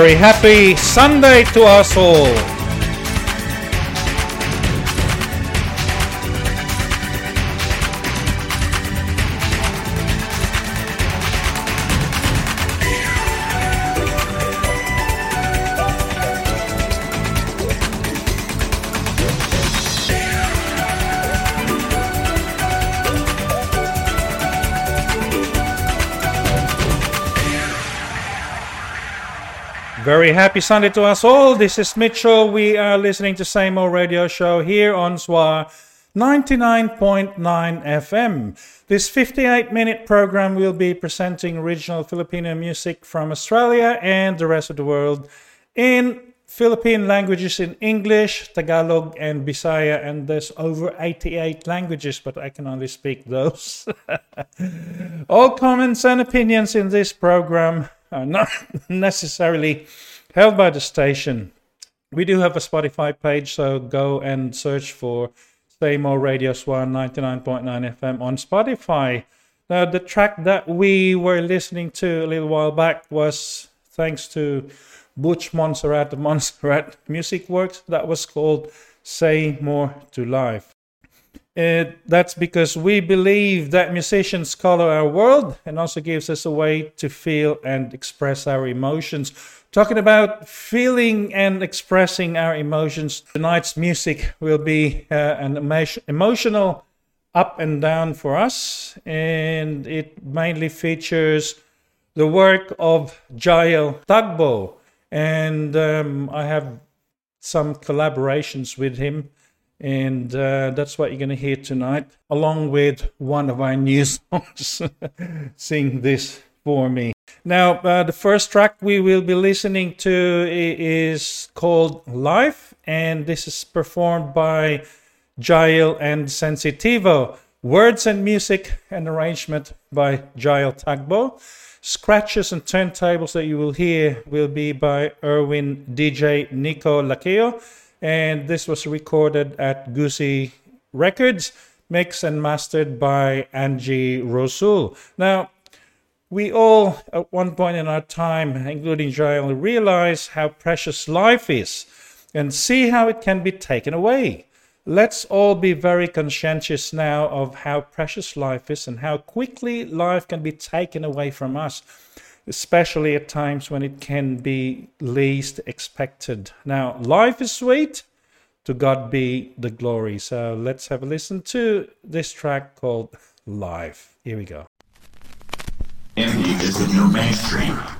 Very happy Sunday to us all. Happy Sunday to us all. This is Mitchell. We are listening to Say More Radio Show here on SWR 99.9 FM. This 58 minute program will be presenting original Filipino music from Australia and the rest of the world in Philippine languages in English, Tagalog, and Bisaya, and there's over 88 languages, but I can only speak those. All comments and opinions in this program are not necessarily held by the station. We do have a Spotify page, so go and search for Say More Radio Swan 99.9 FM on Spotify. Now, the track that we were listening to a little while back was thanks to Butch Monserrat of Montserrat Music Works. That was called Say More to Life. Uh, that's because we believe that musicians color our world and also gives us a way to feel and express our emotions. Talking about feeling and expressing our emotions, tonight's music will be uh, an emotional up and down for us, and it mainly features the work of Jyel Tagbo, and um, I have some collaborations with him and uh, that's what you're going to hear tonight, along with one of our new songs. Sing this for me. Now, uh, the first track we will be listening to is called Life, and this is performed by Jyel and Sensitivo. Words and music and arrangement by Jyel Tagbo. Scratches and turntables that you will hear will be by Erwin DJ Niko Laqueo and this was recorded at Gusi Records, mixed and mastered by Angee Rozul. Now, we all, at one point in our time, including Jyel, realize how precious life is and see how it can be taken away. Let's all be very conscientious now of how precious life is and how quickly life can be taken away from us especially at times when it can be least expected. Now, life is sweet. To God be the glory. So let's have a listen to this track called Life. Here we go. Indie is the new mainstream.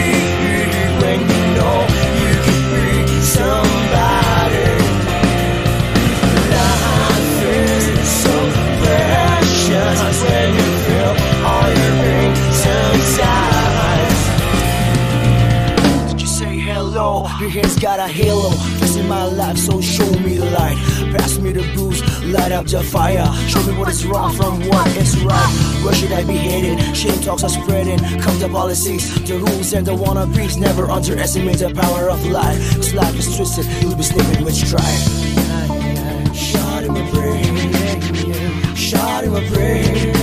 halo. This is my life, so show me the light. Pass me the booze, light up the fire. Show me what is wrong from what is right. Where should I be headed? Shame talks are spreading. Come the policies, the rules, and the wannabes. Never underestimate the power of life. This life is twisted, you'll be slipping with strife. Shot in my brain, shot in my brain,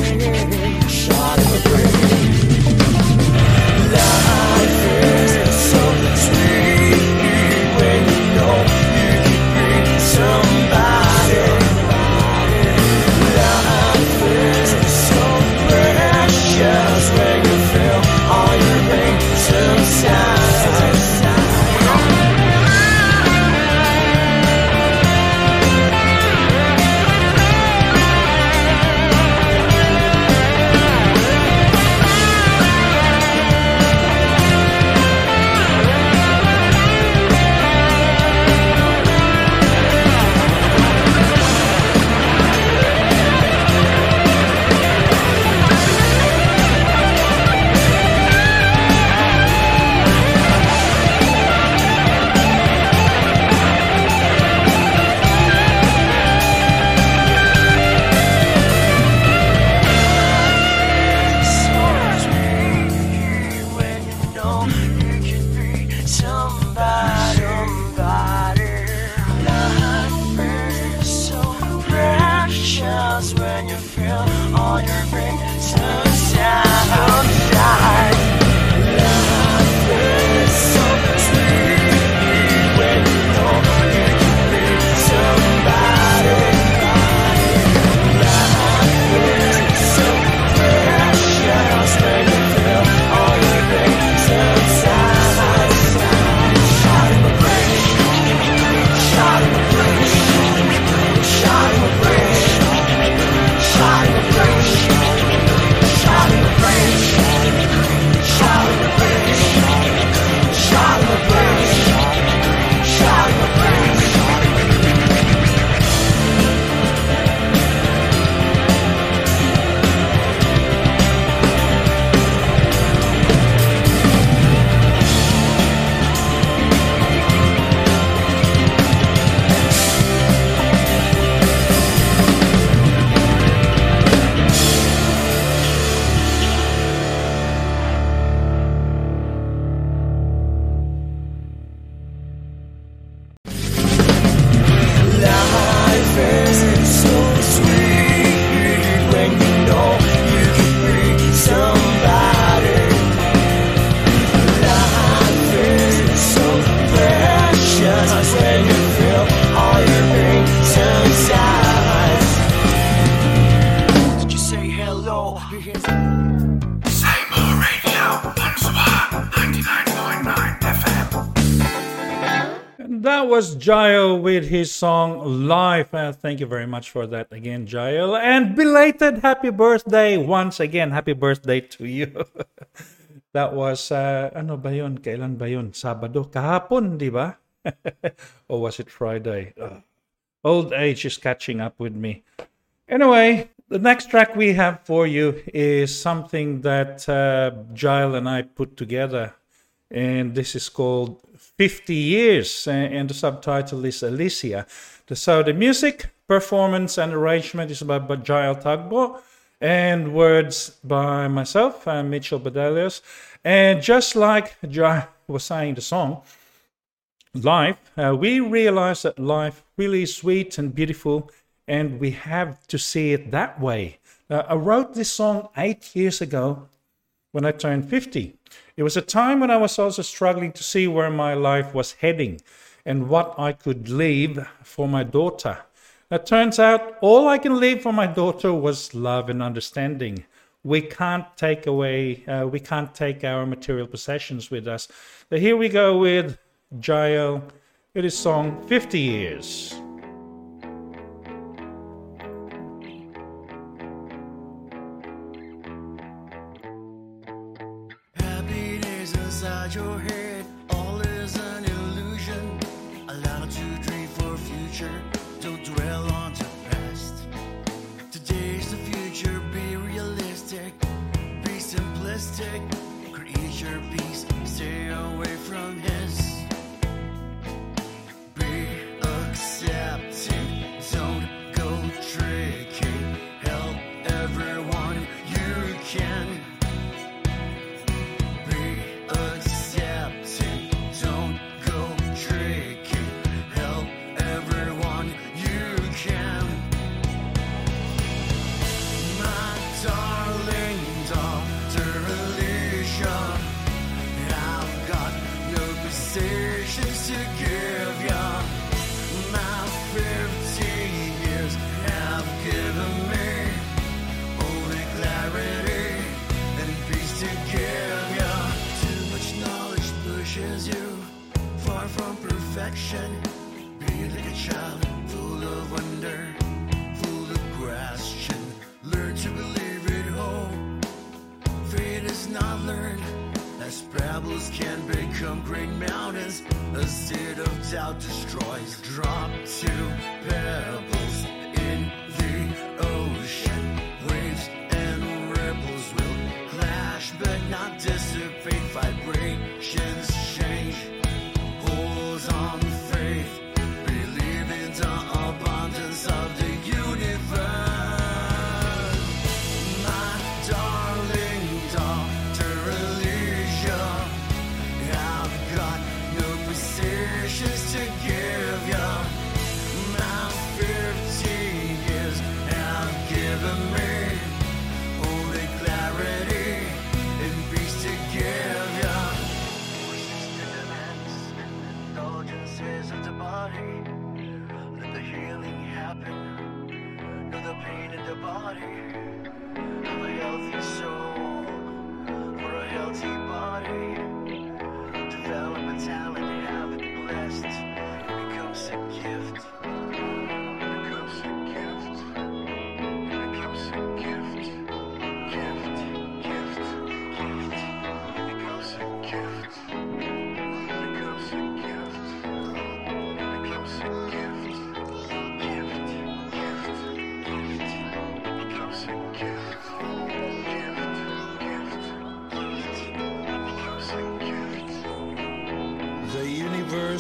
His song Life. Uh, thank you very much for that again, Jyel. And belated happy birthday once again. Happy birthday to you. that was, uh, ano ba yun? Kailan ba yun? Sabado? Kahapon, di ba? or was it Friday? Ugh. Old age is catching up with me. Anyway, the next track we have for you is something that uh, and I put together, and this is called 50 Years, and the subtitle is Alicia. So the music, performance, and arrangement is by, Jyel Tagbo, and words by myself, uh, Mitchell Badelles. And just like Jyel was saying the song, life, uh, we realize that life really is sweet and beautiful, and we have to see it that way. Uh, I wrote this song eight years ago when I turned 50. It was a time when I was also struggling to see where my life was heading and what I could leave for my daughter. It turns out all I can leave for my daughter was love and understanding. We can't take away, uh, we can't take our material possessions with us. So here we go with Jyel It is song 50 Years.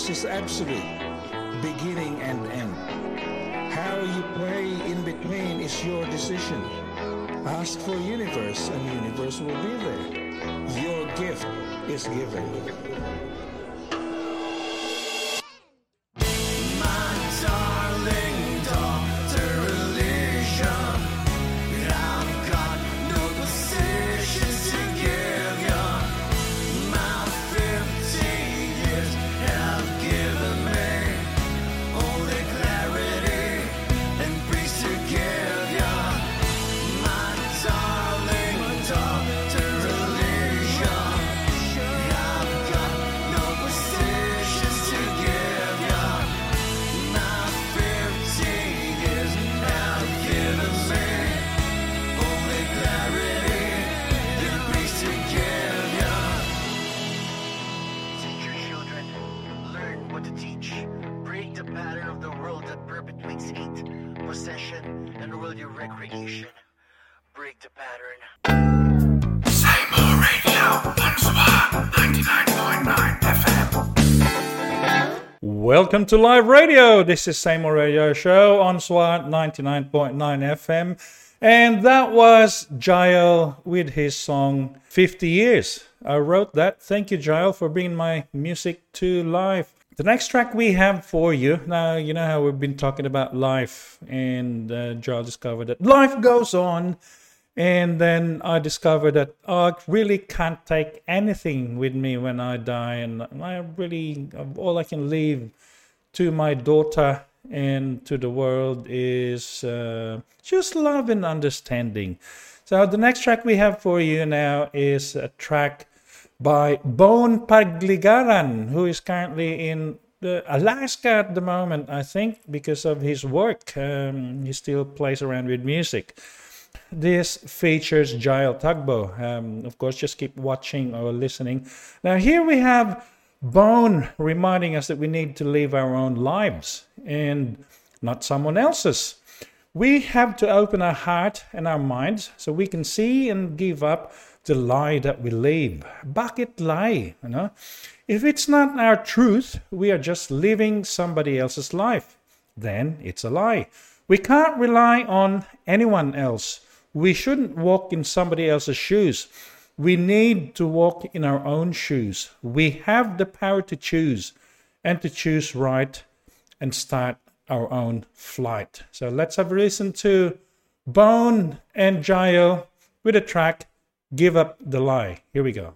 Universe is absolute, beginning and end. How you play in between is your decision. Ask for universe and universe will be there. Your gift is given. Welcome to live radio. This is Say More Radio Show on SWAT 99.9 FM. And that was Jyel with his song 50 Years. I wrote that. Thank you, Jyel, for bringing my music to life. The next track we have for you now, you know how we've been talking about life, and uh, Jyel discovered that life goes on. And then I discovered that I really can't take anything with me when I die, and I really all I can leave to my daughter and to the world is uh, just love and understanding. So the next track we have for you now is a track by Bone Pagligaran, who is currently in the Alaska at the moment, I think, because of his work. Um, he still plays around with music. This features Jyel Tagbo. Um, of course, just keep watching or listening. Now, here we have Bone reminding us that we need to live our own lives and not someone else's. We have to open our heart and our minds so we can see and give up the lie that we live. Bucket lie, you know. If it's not our truth, we are just living somebody else's life. Then it's a lie. We can't rely on anyone else. We shouldn't walk in somebody else's shoes. We need to walk in our own shoes. We have the power to choose and to choose right and start our own flight. So let's have a listen to Bone and Jyel with a track Give Up the Lie. Here we go.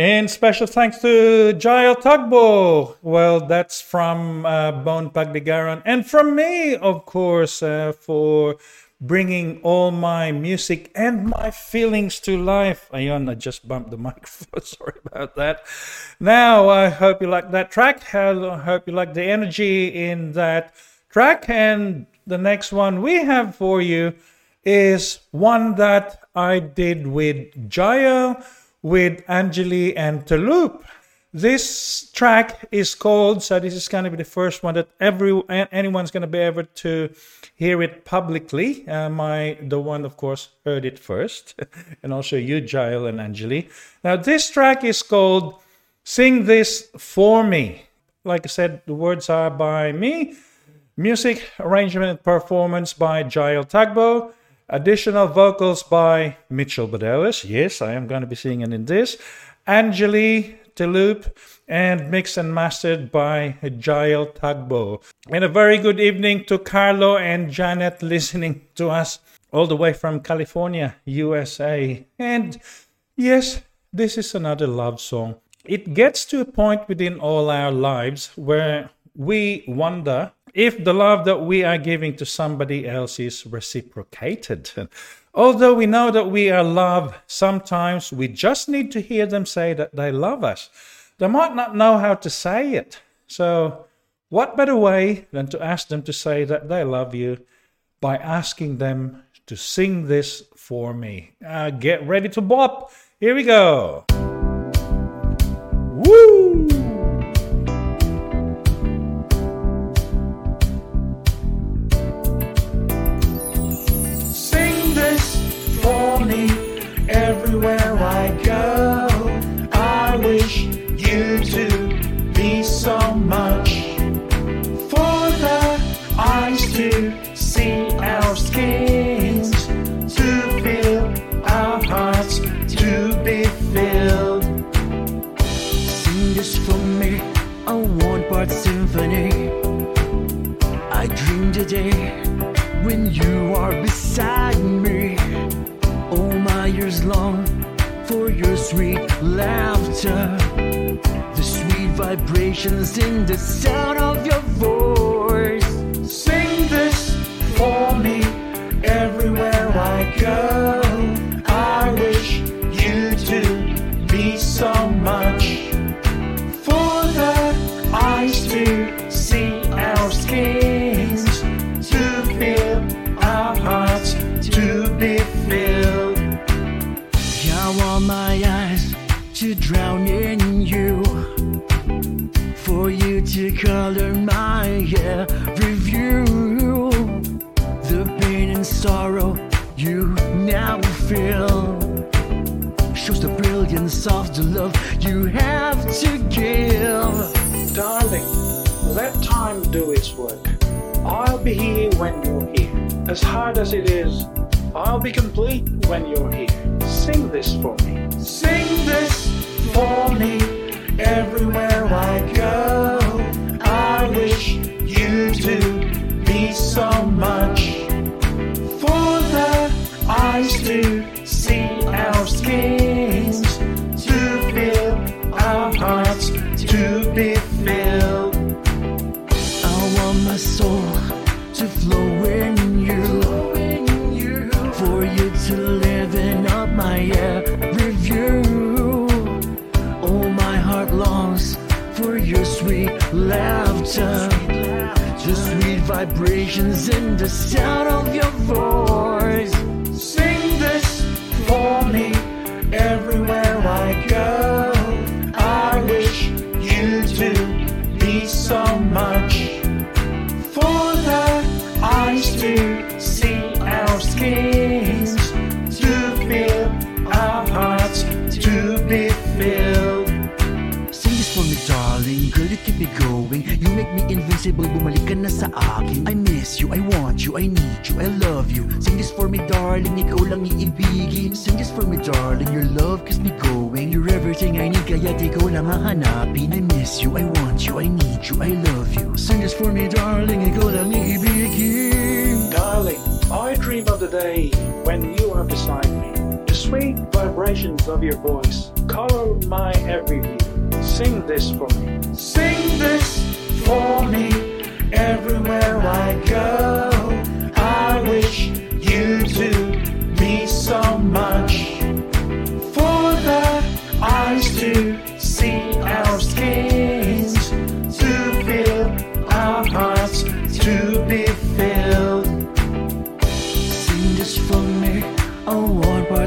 And special thanks to Jyel Tagbo. Well, that's from uh, Bone Pagdigaran. And from me, of course, uh, for bringing all my music and my feelings to life. Ayon, I just bumped the microphone. Sorry about that. Now, I hope you like that track. I hope you like the energy in that track. And the next one we have for you is one that I did with Jyel, with Angeli, and Talup. This track is called, so this is going to be the first one that every anyone's going to be able to hear it publicly. Uh, my the one, of course, heard it first, and also you, Jyel and Angeli. Now, this track is called "Sing This For Me." Like I said, the words are by me. Music arrangement and performance by Jyel Tagbo. Additional vocals by Mitchell Badelles. Yes, I am going to be singing in this. Angeli Loop and mixed and mastered by Jyel Tagbo. And a very good evening to Carlo and Janet listening to us all the way from California, USA. And yes, this is another love song. It gets to a point within all our lives where we wonder if the love that we are giving to somebody else is reciprocated. Although we know that we are loved, sometimes we just need to hear them say that they love us. They might not know how to say it. So, what better way than to ask them to say that they love you by asking them to sing this for me? Uh, get ready to bop. Here we go.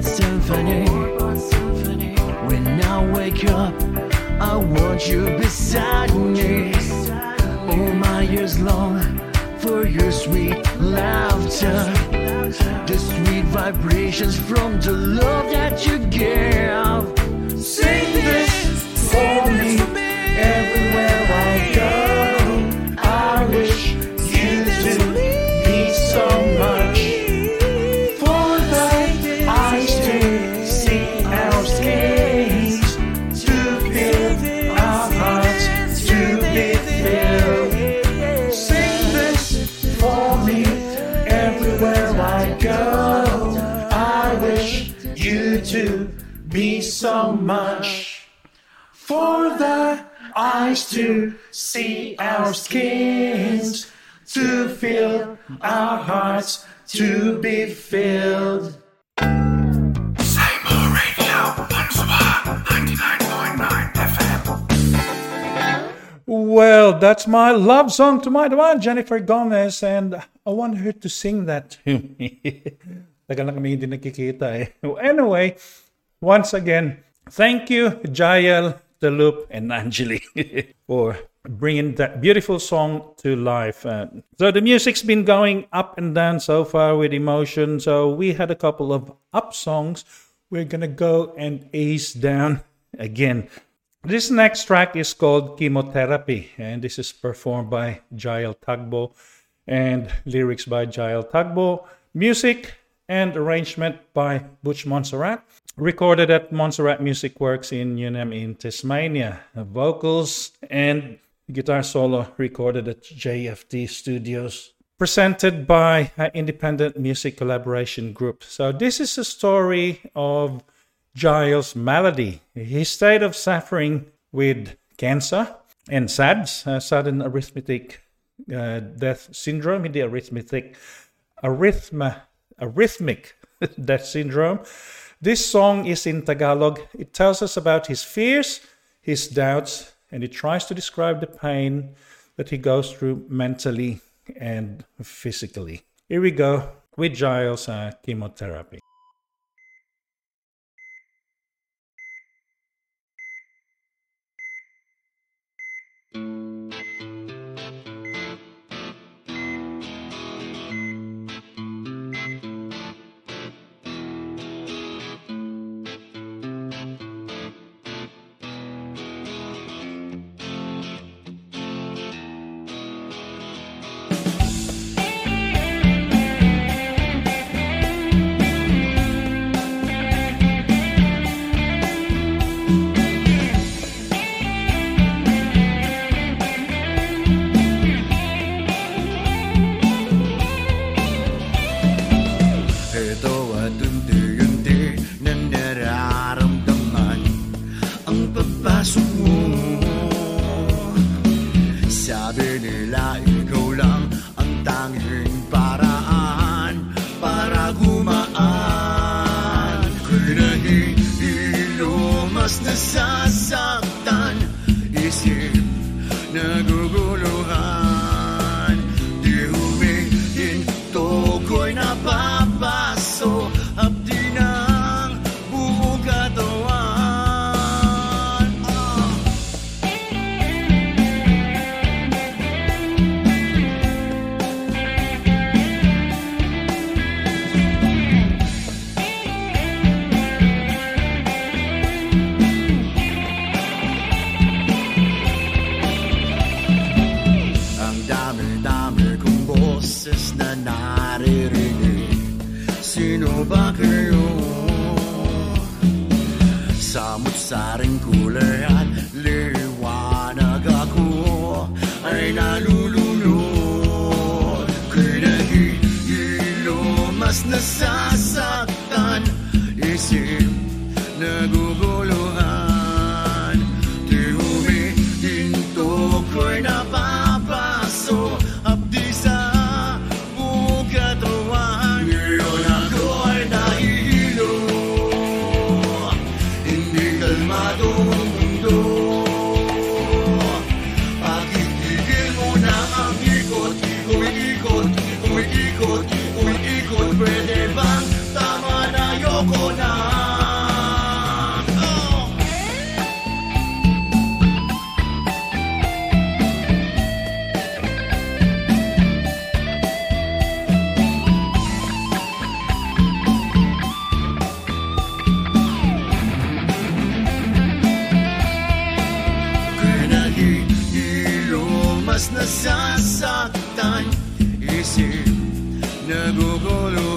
Symphony. When I wake up, I want you beside me. All my years long for your sweet laughter. The sweet vibrations from the love that you give. Sing this for me everywhere eyes to see our skins, to feel our hearts to be filled. Same Radio on Swap 99.9 FM. Well, that's my love song to my one, Jennifer Gomez, and I want her to sing that to me. Tagal na kami hindi nakikita eh. Anyway, once again, thank you, Jyel, Loop, and Angeli for bringing that beautiful song to life. Uh, so the music's been going up and down so far with emotion. So we had a couple of up songs. We're gonna go and ease down again. This next track is called Chemotherapy, and this is performed by Jyel Tagbo and lyrics by Jyel Tagbo, music and arrangement by Butch Monserrat. Recorded at Monserrat Musikworx in Newnham in Tasmania. Vocals and guitar solo recorded at JFD Studios. Presented by an independent music collaboration group. So, this is a story of Giles Malady. His state of suffering with cancer and SADS, uh, sudden arithmetic uh, death syndrome, hindi arithmetic, arithma, arrhythmic death syndrome. This song is in Tagalog. It tells us about his fears, his doubts, and it tries to describe the pain that he goes through mentally and physically. Here we go with Giles' uh, chemotherapy. Nasasaktan. Isip naguguluhan mas nasasaktan Isip naguguluhan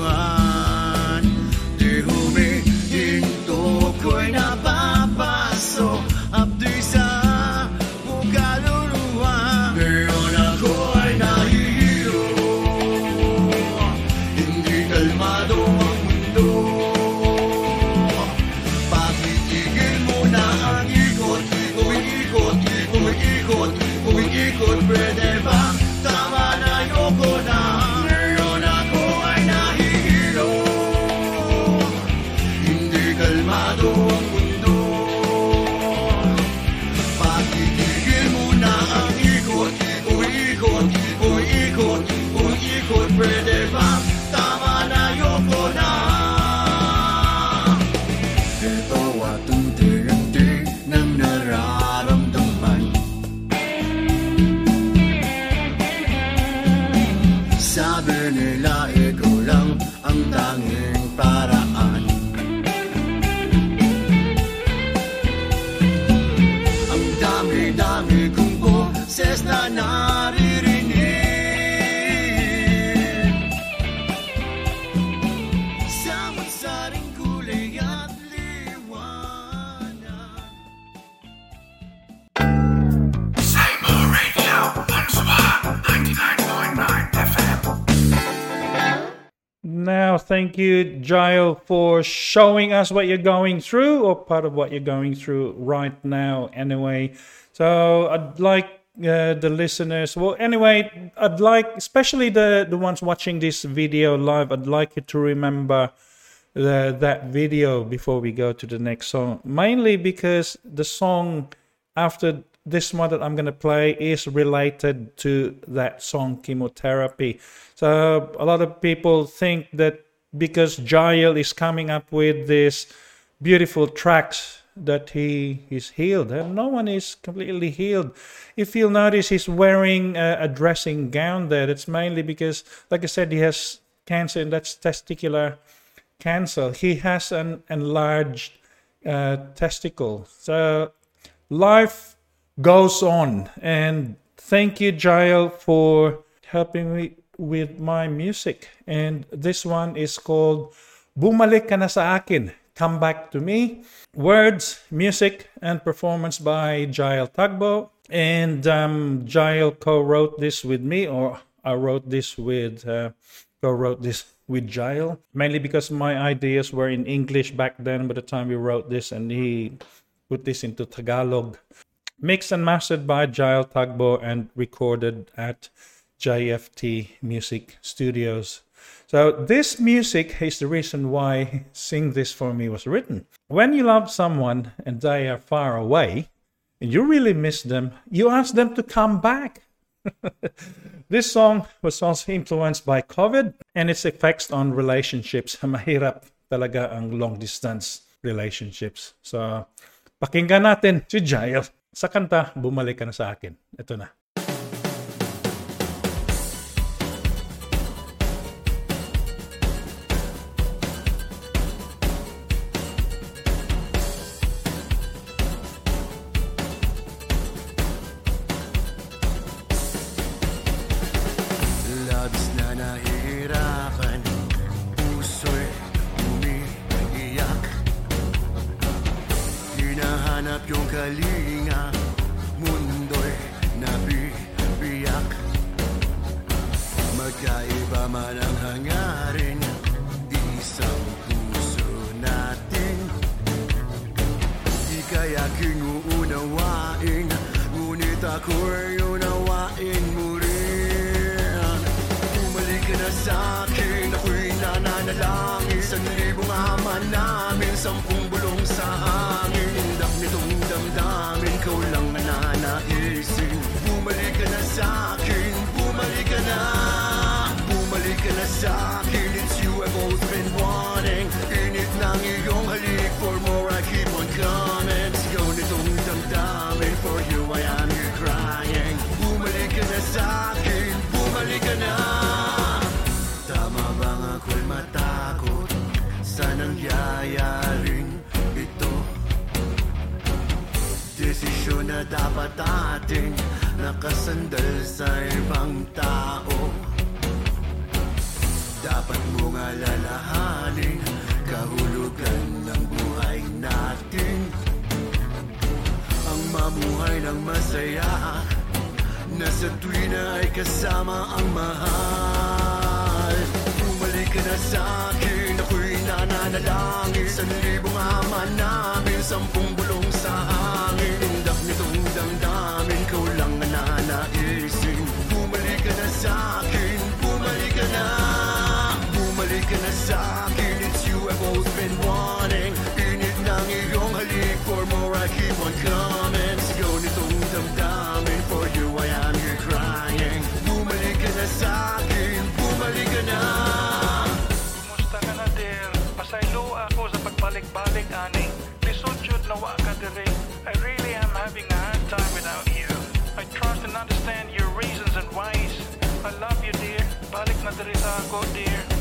thank you, Jyel, for showing us what you're going through, or part of what you're going through right now, anyway. So, I'd like uh, the listeners, well, anyway, I'd like, especially the, the ones watching this video live, I'd like you to remember the, that video before we go to the next song. Mainly because the song after this one that I'm going to play is related to that song chemotherapy. So a lot of people think that because Jyel is coming up with this beautiful tracks that he is healed. And no one is completely healed. If you'll notice, he's wearing a, a dressing gown there. That's mainly because, like I said, he has cancer and that's testicular cancer. He has an enlarged uh, testicle. So life goes on. And thank you, Jyel, for helping me with my music. And this one is called Bumalik Ka Na Sa Akin, Come Back to Me. Words, music, and performance by Jyel Tagbo. And um, Jyel co-wrote this with me, or I wrote this with, uh, co-wrote this with Jyel, mainly because my ideas were in English back then by the time we wrote this, and he put this into Tagalog. Mixed and mastered by Jyel Tagbo and recorded at JFT Music Studios. So this music is the reason why Sing This For Me was written. When you love someone and they are far away, and you really miss them, you ask them to come back. this song was also influenced by COVID and its effects on relationships. Mahirap talaga ang long distance relationships. So, pakinggan natin si Jyel sa kanta Bumalik Ka Na Sa Akin. Ito na. Sampung bulong sa hangin. Indak nitong damdamin. Ikaw lang ang nanaisin. Bumalik ka na sa akin. Bumalik ka na. Bumalik ka na sa akin. It's you I've always been wanting. Init ng iyong halik. For more I keep on coming. Sigaw nitong damdamin. For you I am here crying. Bumalik ka na sa akin. Bumalik ka na. Kumusta ka na, dear? Pasaylo ako sa pagbalik-balik, Lisod yun na wa ka diri. I really am having a hard time without you. I trust and understand your reasons and whys. I love you, dear. Balik na dear.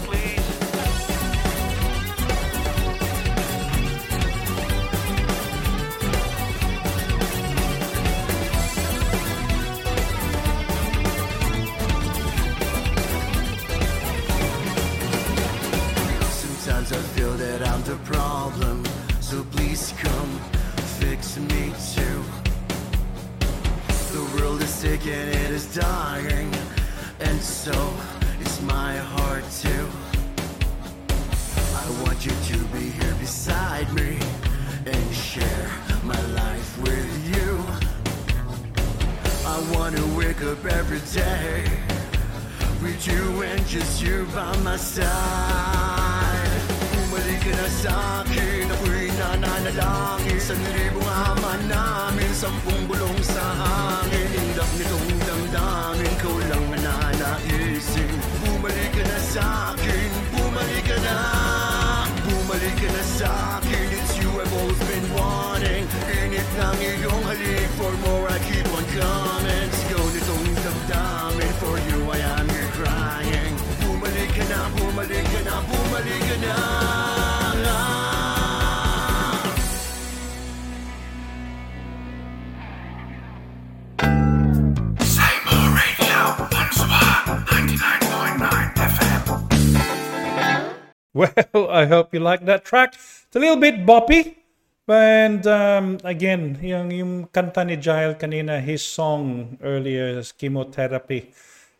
And it is dying. And so is my heart too. I want you to be here beside me and share my life with you. I wanna wake up every day with you and just you by my side. Ka na ako'y nananalangin Sa namin, sampung bulong sa hangin Indak nitong damdamin, lang ang nanaisin Bumalik ka na bumalik ka na Bumalik ka na it's you I've always been wanting Init ng iyong halik, for more Well, I hope you like that track. It's a little bit boppy. And um, again, yung, yung kanta ni Jyel kanina, his song earlier is Chemotherapy.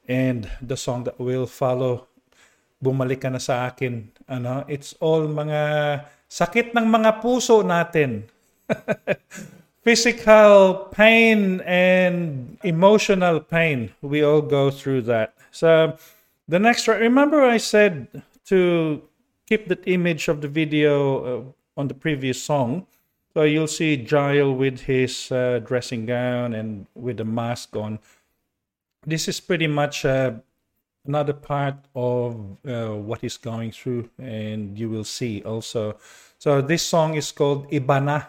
And the song that will follow, Bumalik ka na sa akin. Ano, it's all mga sakit ng mga puso natin. Physical pain and emotional pain. We all go through that. So the next remember I said to keep that image of the video uh, on the previous song. So you'll see Jyel with his uh, dressing gown and with the mask on. This is pretty much uh, another part of uh, what he's going through, and you will see also. So this song is called Ibana.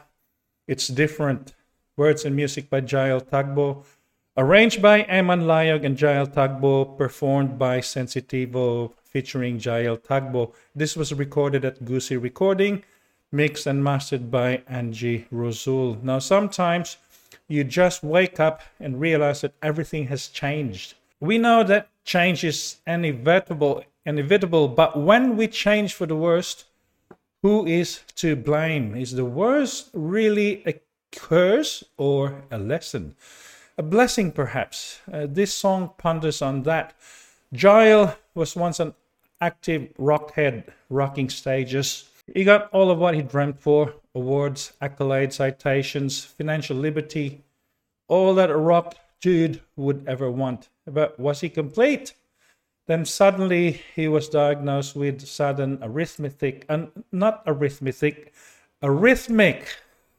It's different. Words and music by Jyel Tagbo. Arranged by Eman Layog and Giles Tagbo, performed by Sensitivo featuring Jyel Tagbo. This was recorded at Gusi Recording, mixed and mastered by Angee Rozul. Now, sometimes you just wake up and realize that everything has changed. We know that change is inevitable, inevitable, but when we change for the worst, who is to blame? Is the worst really a curse or a lesson? A blessing, perhaps. Uh, this song ponders on that. Jyel was once an active rockhead, rocking stages. He got all of what he dreamt for awards, accolades, citations, financial liberty, all that a rock dude would ever want. But was he complete? Then suddenly he was diagnosed with sudden arithmetic, and not arithmetic, arrhythmic.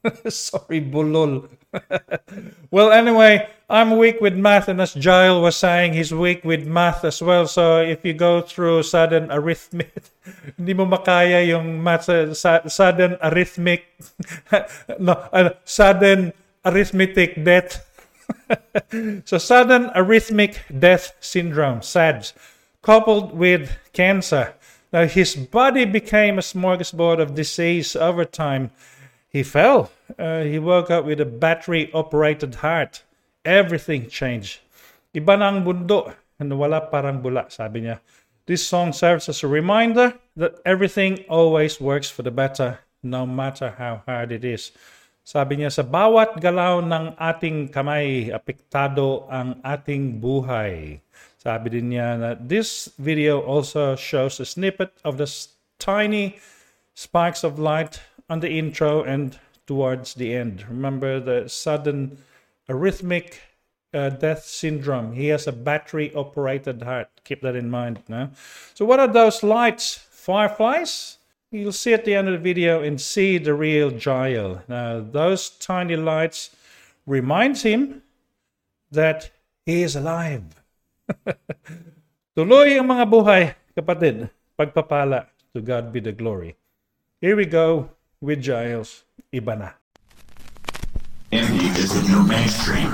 Sorry, Bulul. well, anyway, I'm weak with math, and as Jyel was saying, he's weak with math as well. So if you go through sudden arithmetic, hindi mo makaya yung math, uh, sudden arithmetic, no, uh, sudden arithmetic death. so sudden arrhythmic death syndrome, SADS, coupled with cancer. Now his body became a smorgasbord of disease over time. He fell. Uh, he woke up with a battery operated heart. everything changed. Iba na ang mundo, wala parang bula, sabi niya. This song serves as a reminder that everything always works for the better, no matter how hard it is. Sabi niya, sa bawat galaw ng ating kamay, apektado ang ating buhay. Sabi din niya na this video also shows a snippet of the tiny sparks of light on the intro and towards the end. Remember the sudden arrhythmic uh, death syndrome. He has a battery operated heart. Keep that in mind. No? So, what are those lights? Fireflies? You'll see at the end of the video and see the real Jyel. Now, those tiny lights reminds him that he is alive. Tuloy ang mga buhay, kapatid. Pagpapala. To God be the glory. Here we go with Jyel. Ibana. Indie is the new mainstream.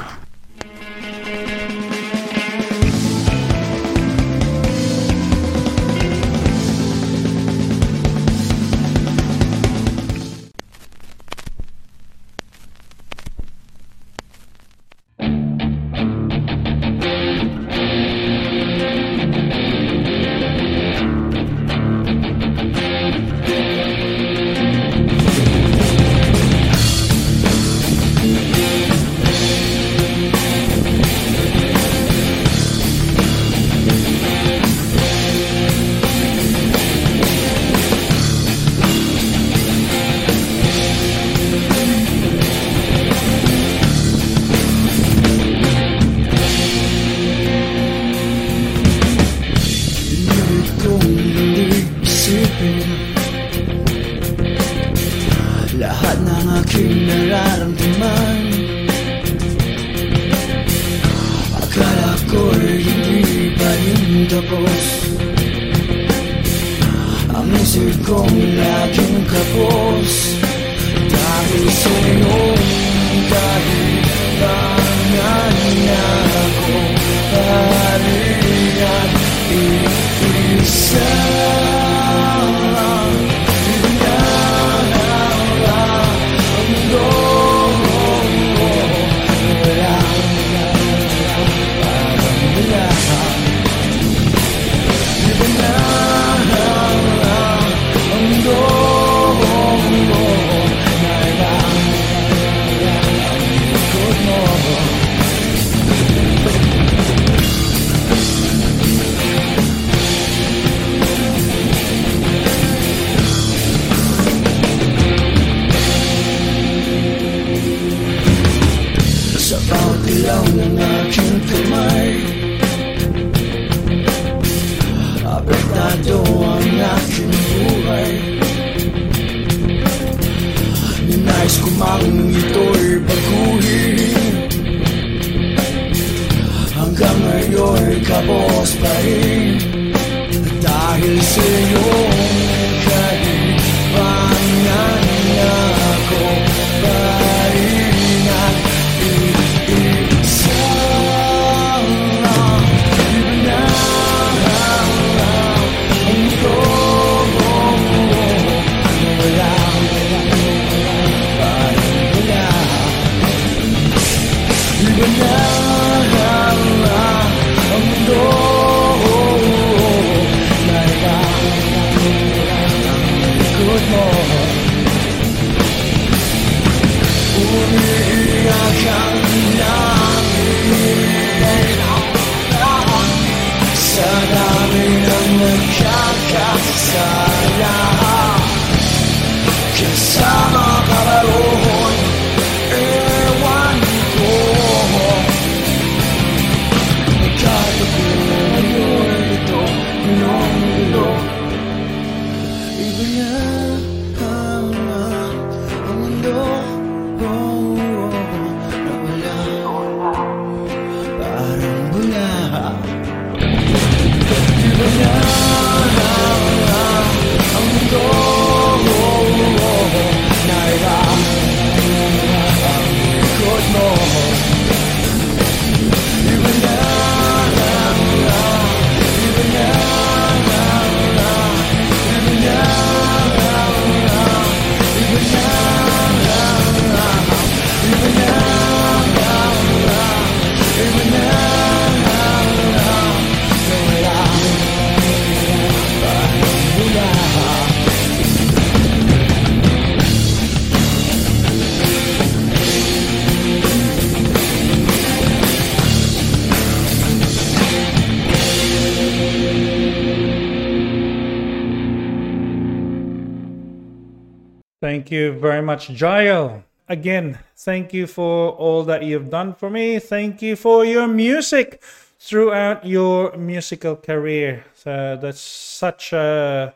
Very much, Jyel. Again, thank you for all that you've done for me. Thank you for your music throughout your musical career. So that's such a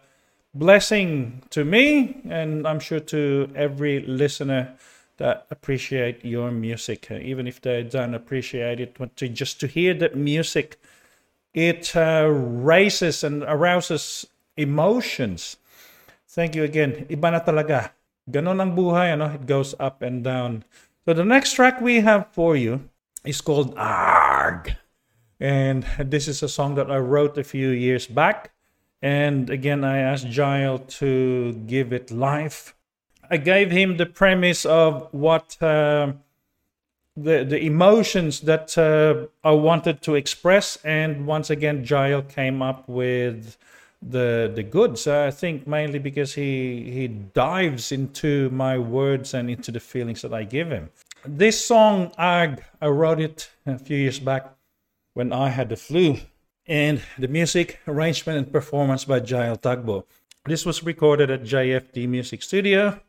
blessing to me, and I'm sure to every listener that appreciate your music, even if they don't appreciate it. But to just to hear that music, it uh, raises and arouses emotions. Thank you again. Iba na talaga. Ganon ang buhay, ano? It goes up and down. So the next track we have for you is called Arg. And this is a song that I wrote a few years back. And again, I asked Jyel to give it life. I gave him the premise of what uh, the the emotions that uh, I wanted to express, and once again, Jyel came up with the the goods. I think mainly because he he dives into my words and into the feelings that I give him. This song, Ag, I wrote it a few years back when I had the flu, and the music arrangement and performance by Jyel Tagbo. This was recorded at JFD Music Studio,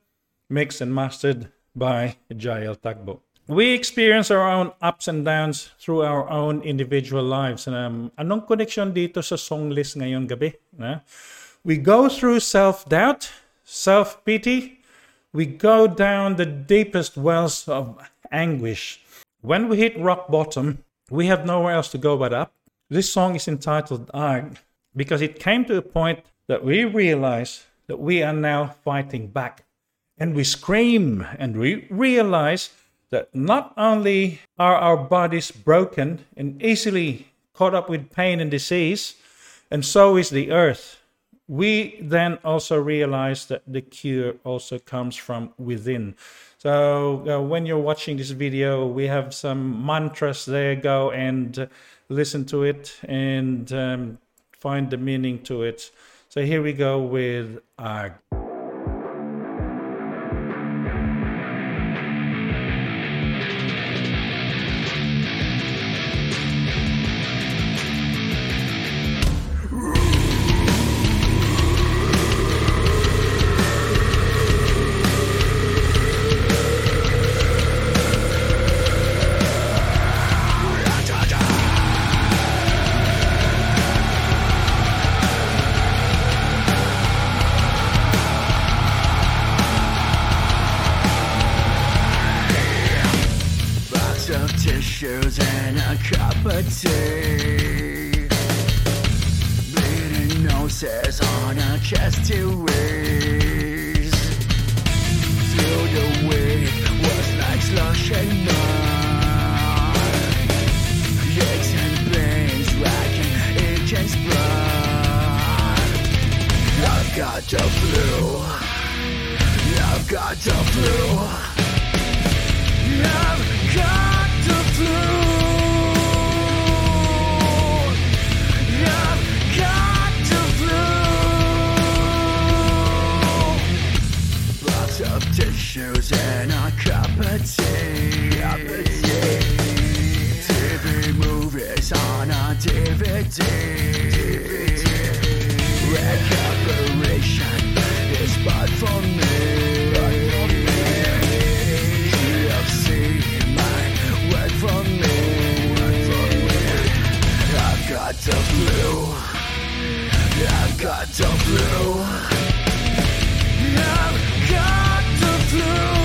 mixed and mastered by Jyel Tagbo. We experience our own ups and downs through our own individual lives. And, um, anong connection dito sa song list ngayong gabi? Na? We go through self-doubt, self-pity. We go down the deepest wells of anguish. When we hit rock bottom, we have nowhere else to go but up. This song is entitled Arg because it came to a point that we realize that we are now fighting back. And we scream and we realize that not only are our bodies broken and easily caught up with pain and disease, and so is the earth, we then also realize that the cure also comes from within. So uh, when you're watching this video, we have some mantras there. Go and uh, listen to it and um, find the meaning to it. So here we go with Arg. Tissues and a cup of tea. Bleeding noses on a chest to raise. Through the wind was like slush and mud. Aches and pains racking and blood. I've got the flu. I've got the flu. I've got tissues and of. Cup of tea. Movies on a DVD. Recuperation is bad for me. The flu. I've got the flu. I've got the flu.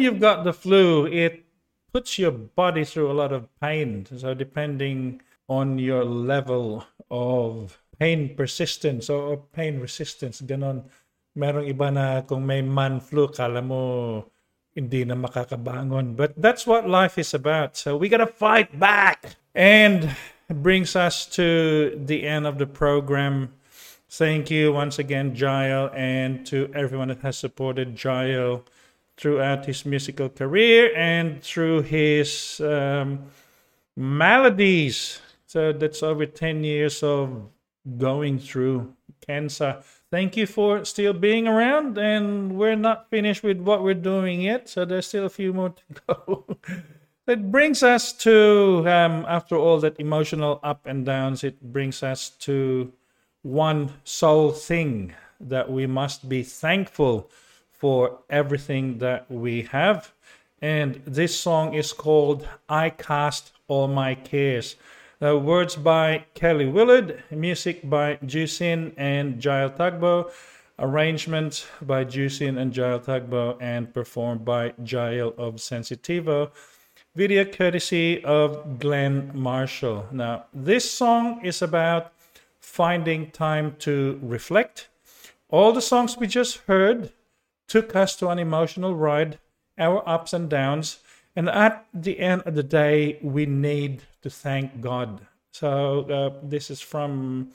You've got the flu, it puts your body through a lot of pain. So, depending on your level of pain persistence or pain resistance, ganon. Merong iba na kung may man flu, kala mo hindi na makakabangon. But that's what life is about. So, we gotta fight back. And brings us to the end of the program. Thank you once again, Jyel, and to everyone that has supported Jyel throughout his musical career and through his um, maladies. So that's over 10 years of going through cancer. Thank you for still being around, and we're not finished with what we're doing yet, so there's still a few more to go. That brings us to, um, after all that emotional up and downs, it brings us to one sole thing that we must be thankful for everything that we have. And this song is called I Cast All My Cares. The words by Kelly Willard, music by Juicin and Jyel Tagbo, arrangement by Juicin and Jyel Tagbo, and performed by Jyel of Sensitivo. Video courtesy of Glenn Marshall. Now, this song is about finding time to reflect. All the songs we just heard took us to an emotional ride, our ups and downs, and at the end of the day, we need to thank God. So uh, this is from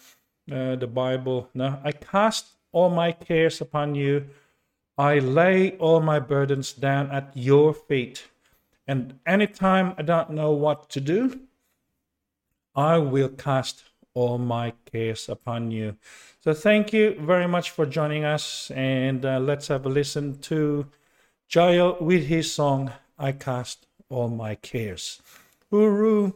uh, the Bible. Now, I cast all my cares upon you. I lay all my burdens down at your feet. And anytime I don't know what to do, I will cast all my cares upon you. So thank you very much for joining us. And uh, let's have a listen to Jyel with his song, I Cast All My Cares. Hooroo!